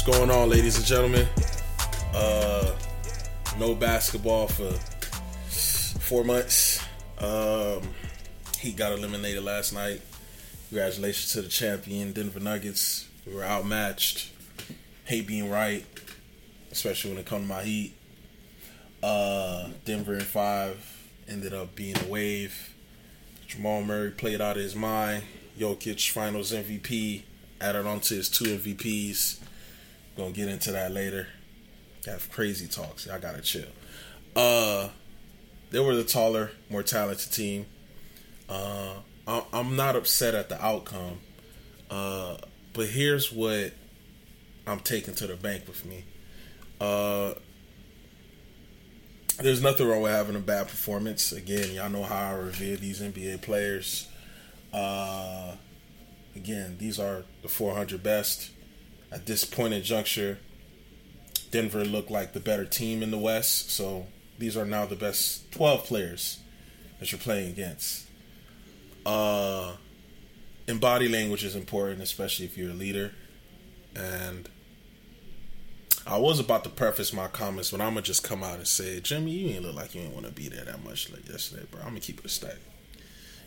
What's going on, ladies and gentlemen? Uh, no basketball for four months. Um, he got eliminated last night. Congratulations to the champion Denver Nuggets. We were outmatched. Hate being right, especially when it comes to my Heat. Uh, Denver in five ended up being a wave. Jamal Murray played out of his mind. Jokic Finals MVP added on to his two MVPs. Gonna get into that later. Have crazy talks. I gotta chill. Uh, they were the taller, more talented team. Uh, I- I'm not upset at the outcome. Uh, but here's what I'm taking to the bank with me. Uh, there's nothing wrong with having a bad performance. Again, y'all know how I revere these NBA players. Uh, again, these are the 400 best. At this point in juncture, Denver looked like the better team in the West. So these are now the best 12 players that you're playing against. Uh, and body language is important, especially if you're a leader. And I was about to preface my comments, but I'm gonna just come out and say, Jimmy, you ain't look like you ain't want to be there that much like yesterday, bro. I'm gonna keep it a stack.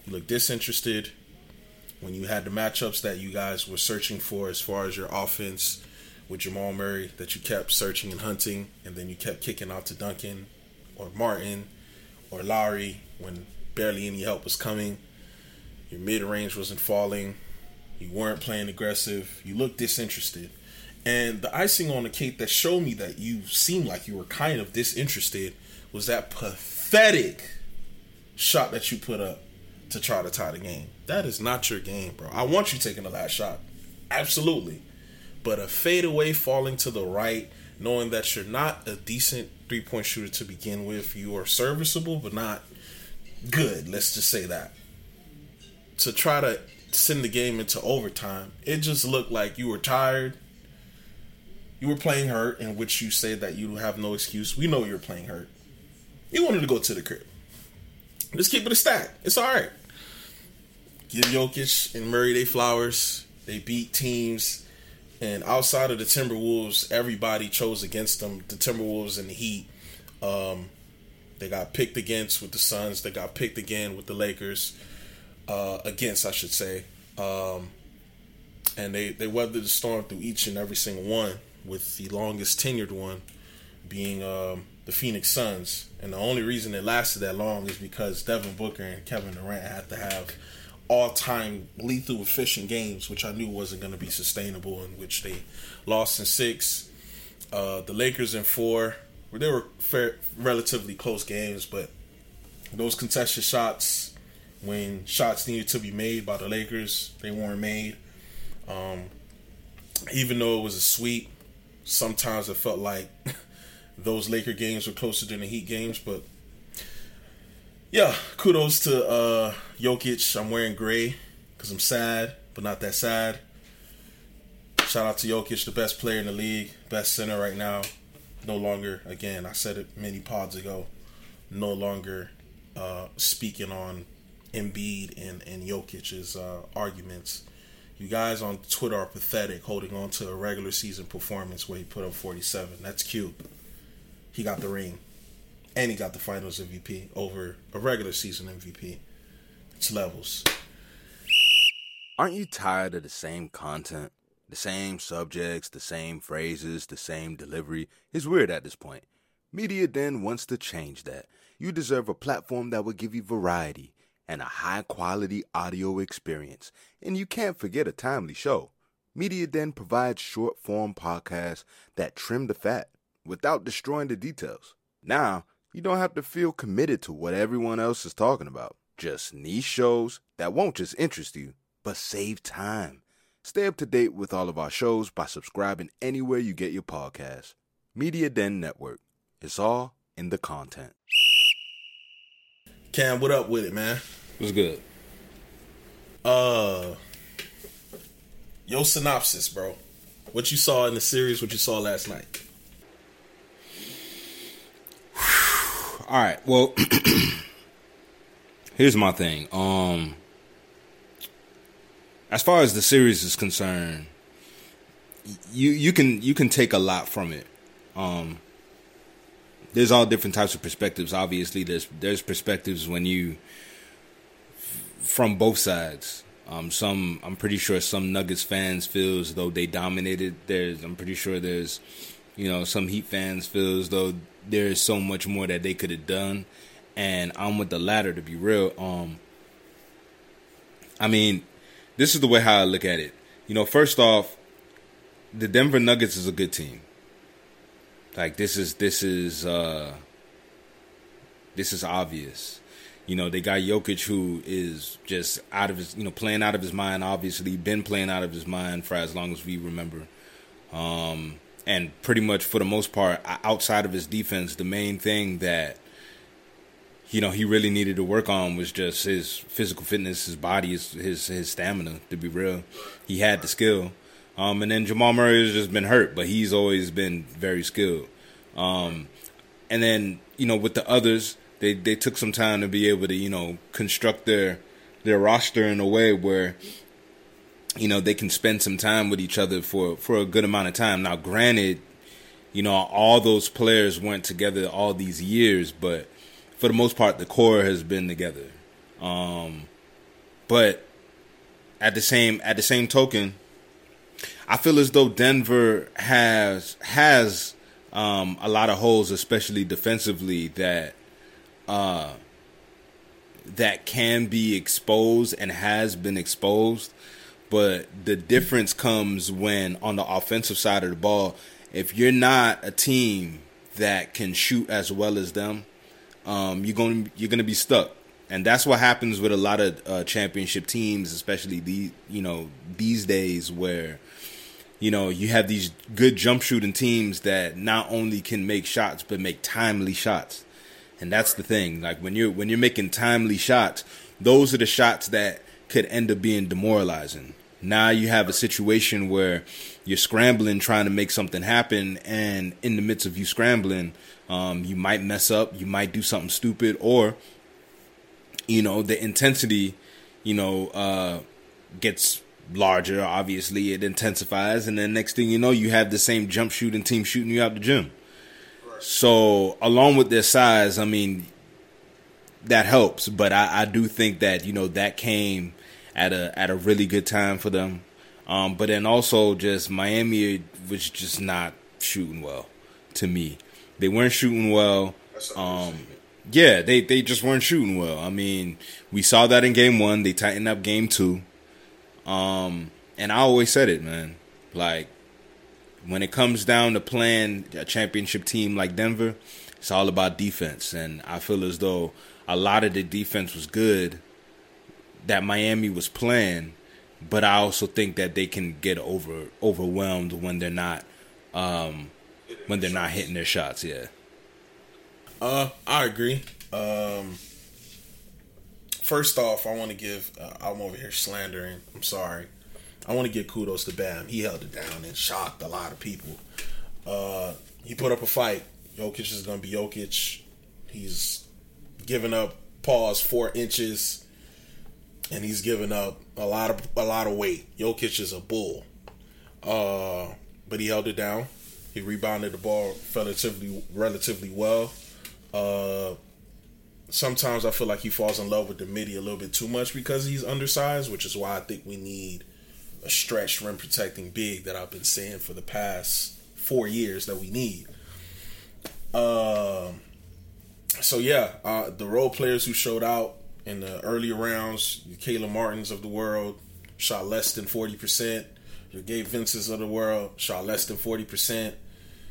You look disinterested when you had the matchups that you guys were searching for as far as your offense with Jamal Murray that you kept searching and hunting, and then you kept kicking out to Duncan or Martin or Lowry when barely any help was coming. Your mid range wasn't falling. You weren't playing aggressive. You looked disinterested. And the icing on the cake that showed me that you seemed like you were kind of disinterested was that pathetic shot that you put up to try to tie the game. That is not your game, bro. I want you taking the last shot. Absolutely. But a fadeaway falling to the right, knowing that you're not a decent three point shooter to begin with, you are serviceable, but not good. Let's just say that. To try to send the game into overtime, it just looked like you were tired. You were playing hurt, in which you say that you have no excuse. We know you're playing hurt. You wanted to go to the crib. Just keep it a stack. It's all right. Give Jokic and Murray they flowers. They beat teams, and outside of the Timberwolves, everybody chose against them. The Timberwolves and the Heat. Um, they got picked against with the Suns. They got picked again with the Lakers. Uh, against, I should say. Um, and they they weathered the storm through each and every single one, with the longest tenured one being um, the Phoenix Suns. And the only reason it lasted that long is because Devin Booker and Kevin Durant had to have all time lethal efficient games, which I knew wasn't going to be sustainable, in which they lost in six. Uh, the Lakers in four. Where they were fair, relatively close games, but those contested shots, when shots needed to be made by the Lakers, they weren't made. Um, even though it was a sweep, sometimes it felt like those Laker games were closer than the Heat games. But yeah, kudos to uh, Jokic. I'm wearing gray because I'm sad, but not that sad. Shout out to Jokic, the best player in the league, best center right now. No longer, again, I said it many pods ago, no longer uh, speaking on Embiid and, and Jokic's uh, arguments. You guys on Twitter are pathetic, holding on to a regular season performance where he put up 47. That's cute. He got the ring, and he got the Finals MVP over a regular season MVP. It's levels. Aren't you tired of the same content? The same subjects, the same phrases, the same delivery? It's weird at this point. Media Den wants to change that. You deserve a platform that will give you variety and a high quality audio experience. And you can't forget a timely show. Media Den provides short form podcasts that trim the fat without destroying the details. Now, you don't have to feel committed to what everyone else is talking about. Just niche shows that won't just interest you, but save time. Stay up to date with all of our shows by subscribing anywhere you get your podcasts. Media Den Network. It's all in the content. Cam, what up with it, man? What's good? Uh, your synopsis, bro. What you saw in the series? What you saw last night? All right. Well, here's my thing. Um, as far as the series is concerned, you you can you can take a lot from it. Um, there's all different types of perspectives. Obviously, there's there's perspectives when you from both sides. Um, some I'm pretty sure some Nuggets fans feel as though they dominated. There's I'm pretty sure there's you know some Heat fans feel as though there's so much more that they could have done, and I'm with the latter to be real. Um, I mean, this is the way how I look at it. You know, first off, the Denver Nuggets is a good team. Like this is this is uh this is obvious. You know, they got Jokic who is just out of his, you know, playing out of his mind. Obviously, been playing out of his mind for as long as we remember. Um, and pretty much for the most part, outside of his defense, the main thing that you know he really needed to work on was just his physical fitness, his body, his his, his stamina. To be real, he had the skill. Um, and then Jamal Murray has just been hurt, but he's always been very skilled. Um, and then you know with the others they they took some time to be able to you know construct their their roster in a way where you know they can spend some time with each other for for a good amount of time. Now, granted, you know all those players went together all these years, but for the most part, the core has been together. Um, but at the same at the same token, I feel as though Denver has has um, a lot of holes, especially defensively, that uh, that can be exposed and has been exposed. But the difference comes when on the offensive side of the ball, if you're not a team that can shoot as well as them, um, you're going you're going to be stuck, and that's what happens with a lot of uh, championship teams, especially the you know these days where you know you have these good jump shooting teams that not only can make shots but make timely shots and that's the thing. Like when you're when you're making timely shots, those are the shots that could end up being demoralizing. Now you have a situation where you're scrambling trying to make something happen, and in the midst of you scrambling, um, you might mess up, you might do something stupid, or you know the intensity, you know, uh, gets larger. Obviously, it intensifies, and then next thing you know, you have the same jump shooting team shooting you out the gym. So along with their size, I mean, that helps. But I, I do think that you know that came at a at a really good time for them. Um, but then also just Miami was just not shooting well to me. They weren't shooting well. Um, yeah, they they just weren't shooting well. I mean, we saw that in game one. They tightened up game two. Um, and I always said it, man. Like when it comes down to playing a championship team like Denver, it's all about defense. And I feel as though a lot of the defense was good that Miami was playing, but I also think that they can get over overwhelmed when they're not um, when they're not hitting their shots. Yeah. Uh, I agree. Um, first off, I want to give. Uh, I'm over here slandering. I'm sorry. I want to give kudos to Bam. He held it down and shocked a lot of people. Uh, he put up a fight. Jokic is going to be Jokic. He's given up pause four inches, and he's given up a lot of a lot of weight. Jokic is a bull, uh, but he held it down. He rebounded the ball relatively relatively well. Uh, sometimes I feel like he falls in love with the midi a little bit too much because he's undersized, which is why I think we need a stretch rim protecting big that I've been saying for the past four years that we need. Um, so yeah, uh, the role players who showed out in the earlier rounds, Caleb Martins of the world shot less than forty percent. Your Gabe Vincents of the world shot less than forty percent,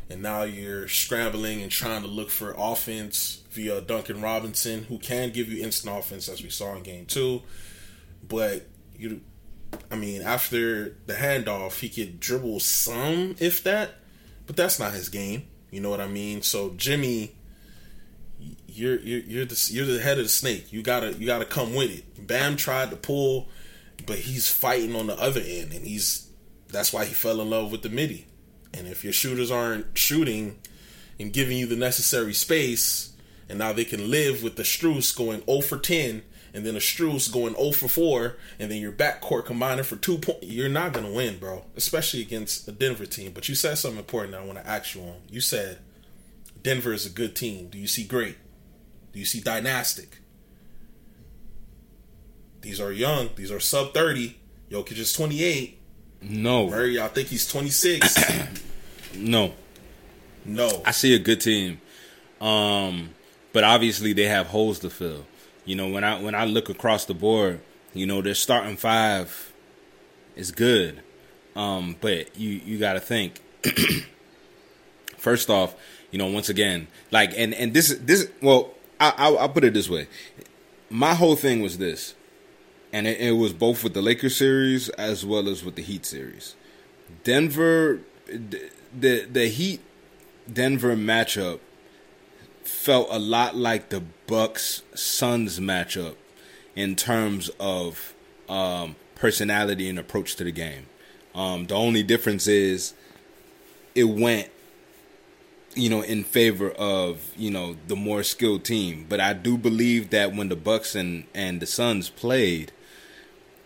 and now you're scrambling and trying to look for offense via Duncan Robinson, who can give you instant offense, as we saw in game two. But you, I mean, after the handoff, he could dribble some, if that, but that's not his game. You know what I mean? So Jimmy, you're you're you're the you're the head of the snake. You gotta you gotta come with it. Bam tried to pull, but he's fighting on the other end, and he's that's why he fell in love with the midi. And if your shooters aren't shooting and giving you the necessary space, and now they can live with the Strus going 0 for 10, and then a Strus going 0 for 4, and then your backcourt combining for two points, you're not to win, bro. Especially against a Denver team. But you said something important that I want to ask you on. You said Denver is a good team. Do you see great? Do you see dynastic? These are young. These are sub 30. Jokic is 28. No, Murray, I think he's 26. no. no. I see a good team, um, but obviously they have holes to fill. You know, when I when I look across the board, you know, their starting five is good, um, but you you got to think. First off, you know, once again, like, and and this is this well, I, I I'll put it this way. My whole thing was this, and it, it was both with the Lakers series as well as with the Heat series. Denver, the the Heat Denver matchup felt a lot like the Bucks Suns matchup in terms of um, personality and approach to the game. Um, the only difference is it went, you know, in favor of you know the more skilled team. But I do believe that when the Bucks and and the Suns played,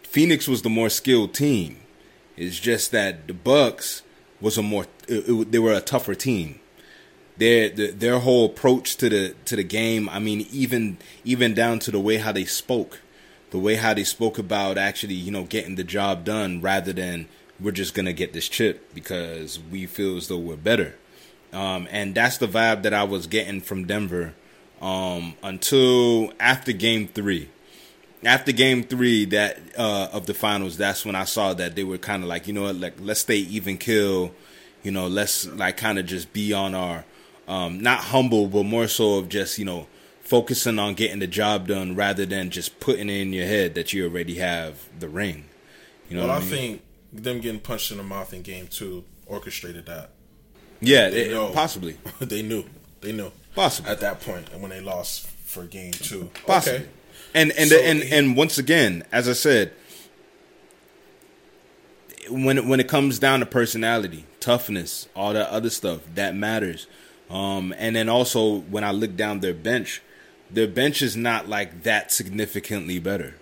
Phoenix was the more skilled team. It's just that the Bucks was a more it, it, they were a tougher team. Their, their their whole approach to the to the game. I mean, even even down to the way how they spoke, the way how they spoke about actually you know getting the job done rather than we're just gonna get this chip because we feel as though we're better. Um, and that's the vibe that I was getting from Denver um, until after Game Three after game three that uh, of the finals, that's when I saw that they were kind of like, you know what, like let's stay even kill, you know, let's like kind of just be on our um, not humble, but more so of just you know focusing on getting the job done rather than just putting it in your head that you already have the ring. You know, well, I, mean? think them getting punched in the mouth in game two orchestrated that. Yeah, They it- know. possibly, they knew. They knew. Possibly. At that point, and when they lost for game two. possibly. Okay. And and So and he- and once again, as I said, when it, when it comes down to personality, toughness, all that other stuff, that matters. Um, and then also when I look down their bench, their bench is not like that significantly better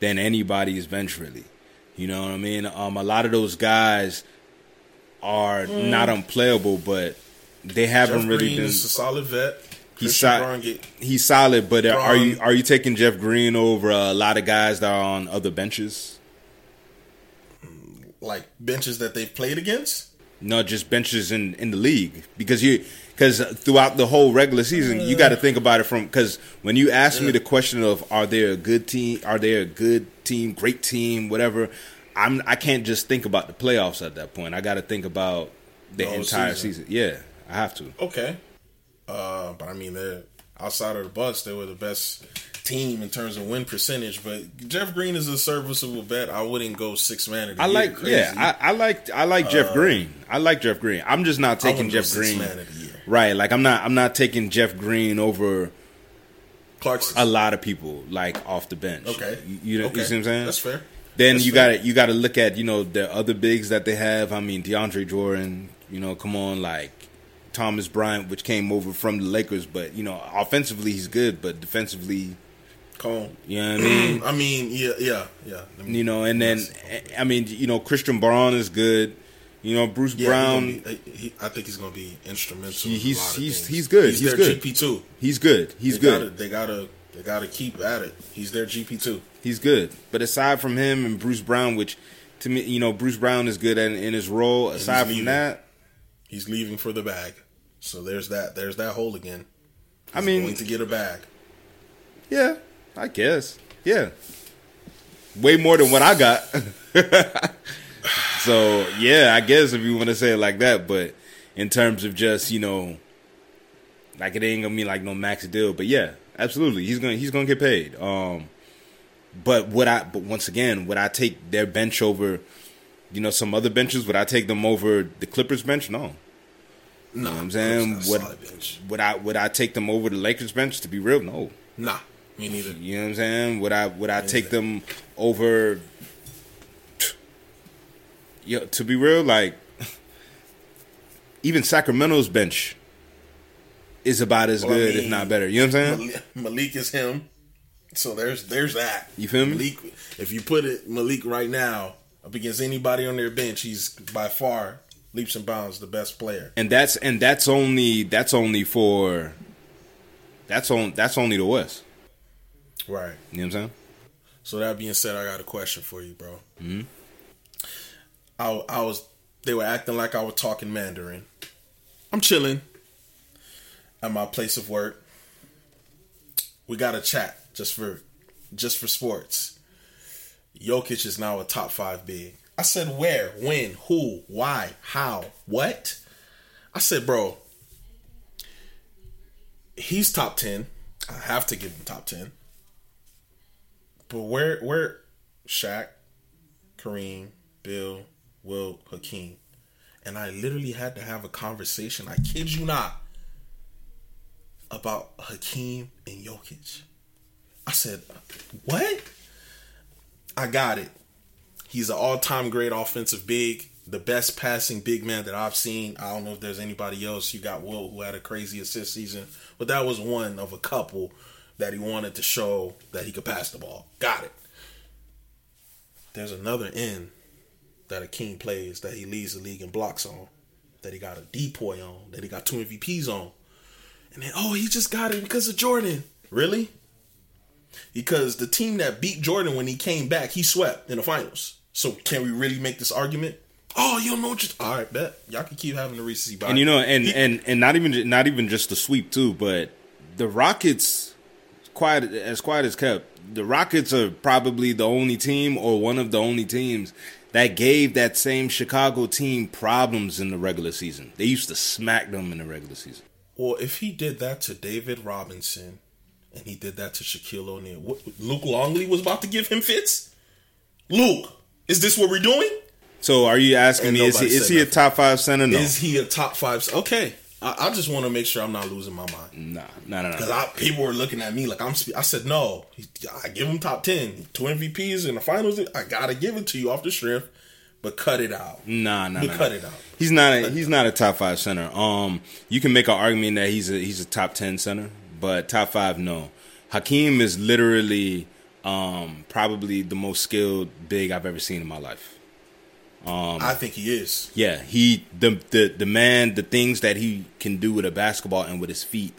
than anybody's bench really. You know what I mean? Um, a lot of those guys are not unplayable, but they haven't Mm. Jeff really Green been. is a solid vet. He's Christian si- Braun get, He's solid, but are you are you taking Jeff Green over a lot of guys that are on other benches? like benches that they've played against. No, just benches in in the league because you because throughout the whole regular season you got to think about it from because when you ask me the question of are they a good team, are they a good team, great team, whatever, I'm I can't just think about the playoffs at that point. I got to think about the, The entire season. season. Yeah, I have to. Okay. Uh, but I mean, they're outside of the Bucks. They were the best team in terms of win percentage. But Jeff Green is a serviceable bet. I wouldn't go six man. Of the I year like, yeah, I, I like, I like Jeff Green. I like Jeff Green. I'm just not taking Jeff six Green. man of the year. Right, like I'm not, I'm not taking Jeff Green over Clarkson. a lot of people like off the bench. Okay. you, you, know, Okay. you see what I'm saying? That's fair. Then That's you got to you got to look at you know the other bigs that they have. I mean DeAndre Jordan. You know, come on, like Thomas Bryant, which came over from the Lakers, but you know offensively he's good, but defensively, Cone. you know what I mean. I mean, yeah, yeah, yeah. you know, and then I mean you know Christian Braun is good. You know Bruce Yeah, Brown. be- uh, he, I think he's going to be instrumental. He- he's- he's- things. he's good. He's, He's their good. GP two. He's good. He's they good. Gotta, they gotta they gotta keep at it. He's their GP two. He's good. But aside from him and Bruce Brown, which to me, you know, Bruce Brown is good in, in his role. Aside from leaving. that, He's leaving for the bag. So there's that. There's that hole again. I mean, going to get a bag. yeah, I guess, yeah, way more than what I got. so yeah, I guess if you want to say it like that, but in terms of just you know, like it ain't gonna be like no max deal. But yeah, absolutely, he's gonna he's gonna get paid. Um, but would I? But once again, would I take their bench over? You know, some other benches. Would I take them over the Clippers bench? No. Nah, You know what I'm saying? Would, got a solid bench. would I would I take them over the Lakers bench? To be real, no. Nah, me neither. You know what I'm saying? Would I would I take them over? Yo, to be real, like even Sacramento's bench is about as Well, I good, if not better. You know what I'm saying? Malik, Malik is him. So there's there's that. You feel me? Malik, if you put it Malik right now up against anybody on their bench, he's by far leaps and bounds the best player. And that's and that's only that's only for that's on that's only the West. Right. You know what I'm saying? So that being said, I got a question for you, bro. Mm-hmm. I I was they were acting like I was talking Mandarin. I'm chilling at my place of work. We got a chat just for just for sports. Jokic is now a top five big. I said where, when, who, why, how, what? I said, bro, he's top ten. I have to give him top ten. But where where Shaq, Kareem, Bill, Wilt, Hakeem. And I literally had to have a conversation, I kid you not, about Hakeem and Jokic. I said, What? I got it. He's an all-time great offensive big, the best passing big man that I've seen. I don't know if there's anybody else. You got Wilt who had a crazy assist season, but that was one of a couple that he wanted to show that he could pass the ball. Got it. There's another end that Hakeem plays that he leads the league in blocks on, that he got a DPOY on, that he got two MVPs on. And then, oh, he just got it because of Jordan. Really? Because the team that beat Jordan when he came back, he swept in the finals. So can we really make this argument? Oh, you don't know just all right, bet. Y'all can keep having the recency bias. And you know, and He- and and not even not even just the sweep too, but the Rockets, quiet as quiet as kept. The Rockets are probably the only team, or one of the only teams, that gave that same Chicago team problems in the regular season. They used to smack them in the regular season. Well, if he did that to David Robinson and he did that to Shaquille O'Neal, what, Luke Longley was about to give him fits? Luke, is this what we're doing? So, are you asking And me? Is he is he a top five center? No, Is he a top five? Okay, I, I just want to make sure I'm not losing my mind. nah, nah, nah, Because nah. People were looking at me like I'm. I said no. I give him top ten, two MVPs in the finals. I gotta give it to you off the strength, but cut it out. Nah, nah, But nah. cut it out. He's not. A, he's not a top five center. Um, you can make an argument that he's a he's a top ten center, but top five, no. Hakeem is literally um probably the most skilled big I've ever seen in my life. I think he is. Yeah, he the the the man, the things that he can do with a basketball and with his feet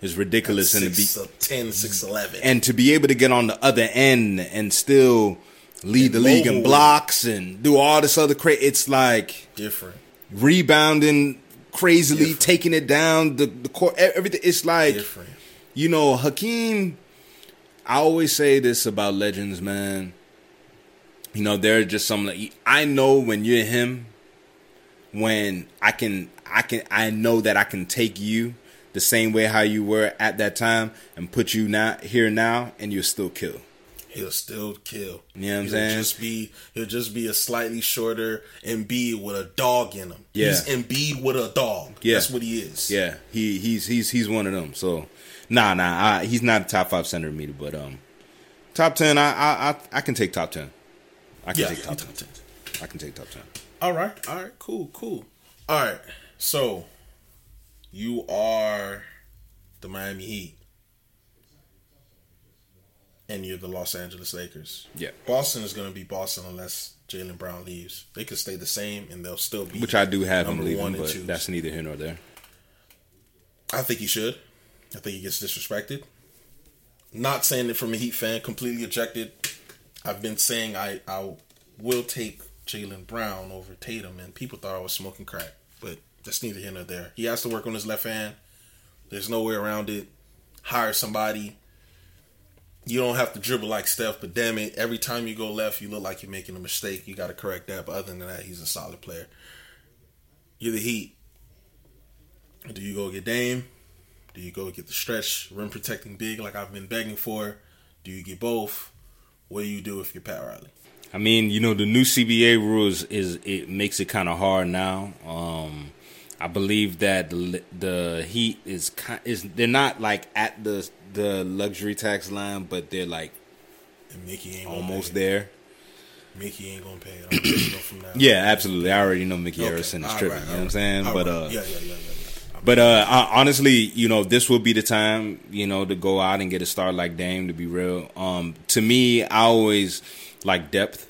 is ridiculous. And to be Six, 10, 6, 11. and to be able to get on the other end and still lead the league in blocks and do all this other cra It's like different, rebounding crazily, Different. taking it down the the court, everything. It's like different. you know Hakeem. I always say this about legends, man. You know, there are just some like I know when you're him. When I can, I can, I know that I can take you the same way how you were at that time and put you now here now, and you'll still kill. He'll still kill. You know what I'm he'll saying? Just be he'll just be a slightly shorter Embiid with a dog in him. Yeah. He's Embiid with a dog. Yeah. That's what he is. Yeah, he he's he's he's one of them. So, nah, nah, I, he's not a top five center to me, but um, top ten, I I I, I can take top ten. I can Yeah. take top top 10. I can take top ten. All right. All right. Cool. Cool. All right. So you are the Miami Heat. And you're the Los Angeles Lakers. Yeah. Boston is going to be Boston unless Jaylen Brown leaves. They could stay the same and they'll still be Which I do have him leaving, one and but two. that's neither here nor there. I think he should. I think he gets disrespected. Not saying it from a Heat fan, completely ejected. I've been saying I, I will take Jaylen Brown over Tatum, and people thought I was smoking crack, but that's neither here nor there. He has to work on his left hand. There's no way around it. Hire somebody. You don't have to dribble like Steph, but damn it, every time you go left, you look like you're making a mistake. You got to correct that. But other than that, he's a solid player. You're the Heat Do you go get Dame? Do you go get the stretch rim protecting big like I've been begging for? Do you get both? What do you do if you're Pat Riley? I mean, you know, the new CBA rules is it makes it kind of hard now. Um, I believe that the, the Heat is is they're not like at the the luxury tax line, but they're like and Micky ain't almost there. Micky ain't gonna pay. I'm gonna from now. Yeah, absolutely. I already know Micky okay. Arison is tripping. Right, you know right. what I'm saying? All but right. uh, yeah, yeah, yeah, yeah. But uh, honestly, you know, this will be the time, you know, to go out and get a star like Dame. To be real, um, to me, I always like depth,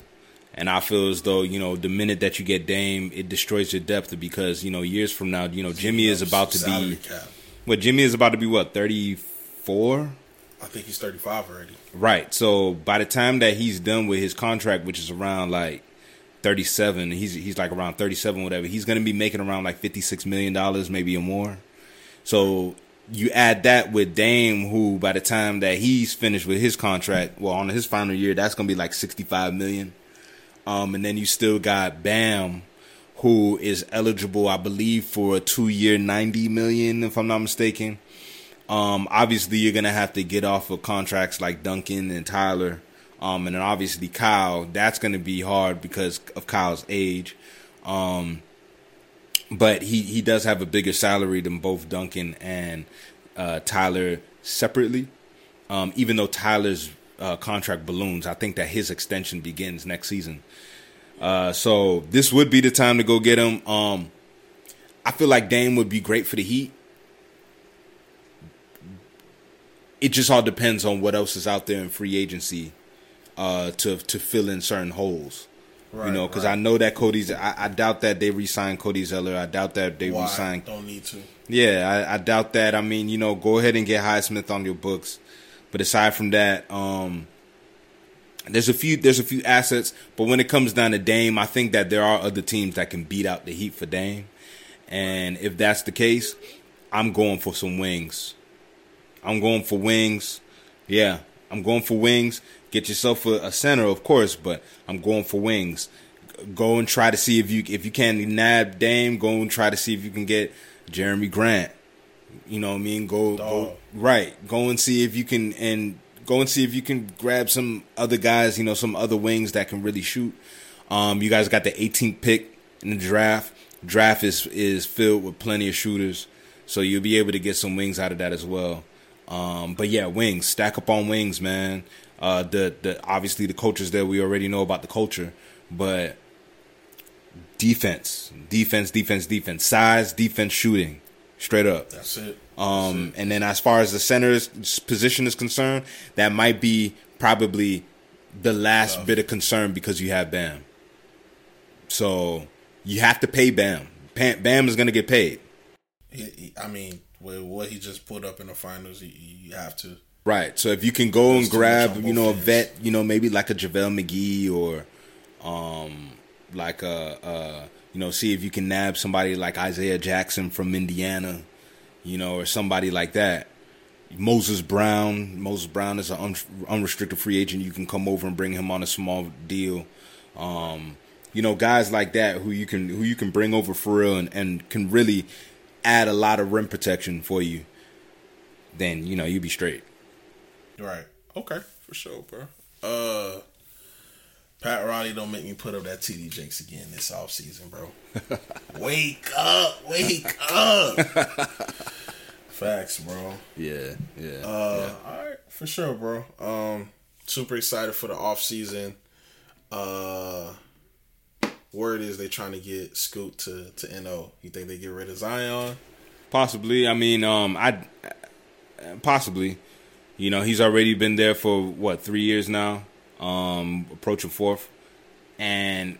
and I feel as though you know the minute that you get Dame, it destroys your depth because you know years from now, you know, Jimmy is about to be what Jimmy is about to be what thirty four. I think he's thirty five already. Right. So by the time that he's done with his contract, which is around like 37. He's he's like around 37, whatever. He's going to be making around like 56 million dollars, maybe or more. So you add that with Dame, who by the time that he's finished with his contract, well, on his final year, that's going to be like 65 million. Um, and then you still got Bam, who is eligible, I believe, for a two-year, 90 million, if I'm not mistaken. Um, obviously, you're gonna have to get off of contracts like Duncan and Tyler um, and then obviously Kyle, that's going to be hard because of Kyle's age. Um, but he, he does have a bigger salary than both Duncan and uh, Tyler separately. Um, even though Tyler's uh, contract balloons, I think that his extension begins next season. Uh, so this would be the time to go get him. Um, I feel like Dame would be great for the Heat. It just all depends on what else is out there in free agency uh, to to fill in certain holes. Right, you know, because right. I know that Cody's. I, I, doubt that they re-signed Cody Zeller. I doubt that they Why? re-signed. Don't need to. Yeah, I, I, doubt that. I mean, you know, go ahead and get Highsmith on your books. But aside from that, um, there's a few there's a few assets. But when it comes down to Dame, I think that there are other teams that can beat out the Heat for Dame. And if that's the case, I'm going for some wings. I'm going for wings. Yeah, I'm going for wings. Get yourself a, a, center, of course, but I'm going for wings. Go and try to see if you if you can nab Dame. Go and try to see if you can get Jerami Grant. You know what I mean? Go, go right. Go and see if you can and go and see if you can grab some other guys. You know, some other wings that can really shoot. Um, you guys got the 18th pick in the draft. Draft is is filled with plenty of shooters, so you'll be able to get some wings out of that as well. Um, but yeah, wings, stack up on wings, man. Uh, the the obviously the coaches there we already know about the culture, but defense, defense, defense, defense, size, defense, shooting, straight up. That's it. Um, That's it. and then as far as the center's position is concerned, that might be probably the last bit of concern because you have Bam. So you have to pay Bam. Bam is going to get paid. I mean, with what he just put up in the finals, you have to. Right. So if you can go and grab, you know, a vet, you know, maybe like a JaVale McGee or um like a uh you know, see if you can nab somebody like Isaiah Jackson from Indiana, you know, or somebody like that. Moses Brown, Moses Brown is an un- unrestricted free agent. You can come over and bring him on a small deal. Um, you know, guys like that who you can who you can bring over for real and, and can really add a lot of rim protection for you, then you know you be straight. Right. Okay. For sure, bro. Uh, Pat Riley don't make me put up that TD Jakes again this off season, bro. wake up, wake up. Facts, bro. Yeah, yeah, uh, yeah. All right, for sure, bro. Um, super excited for the off season. Uh, word is they trying to get Scoot to to NO. You think they get rid of Zion? Possibly. I mean, um, I possibly. You know, he's already been there for what three years now, um, approaching fourth. And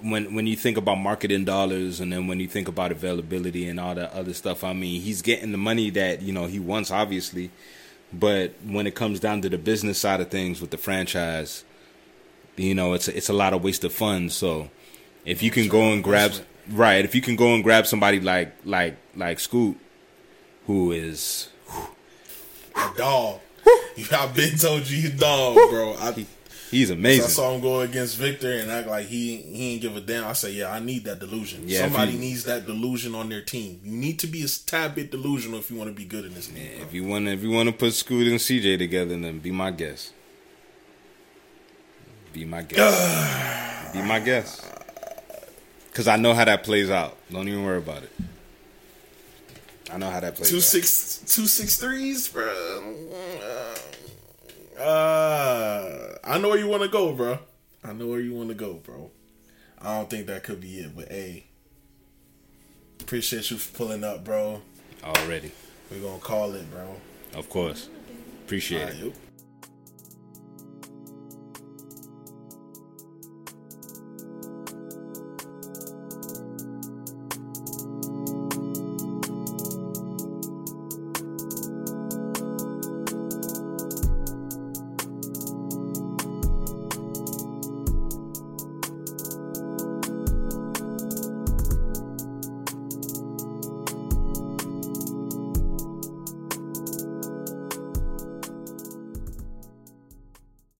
when when you think about marketing dollars, and then when you think about availability and all that other stuff, I mean, he's getting the money that you know he wants, obviously. But when it comes down to the business side of things with the franchise, you know, it's a, it's a lot of wasted funds. So if you can go and grab right, if you can go and grab somebody like like like Scoot, who is a dog. I've been told you he's dog, bro. I, He's amazing. I saw him go against Victor and act like he he ain't give a damn. I say, yeah, I need that delusion. Yeah, Somebody he- needs that delusion on their team. You need to be a tad bit delusional if you want to be good in this league. If you want to, if you want to put Scoot and CJ together, then be my guest. Be my guest. be my guest. Cause I know how that plays out. Don't even worry about it. I know how that plays Two out. six two six threes, bro. Uh, I know where you want to go, bro. I know where you want to go, bro. I don't think that could be it, but hey, appreciate you for pulling up, bro. already. We're gonna call it, bro. Of course. Appreciate it. right, yep.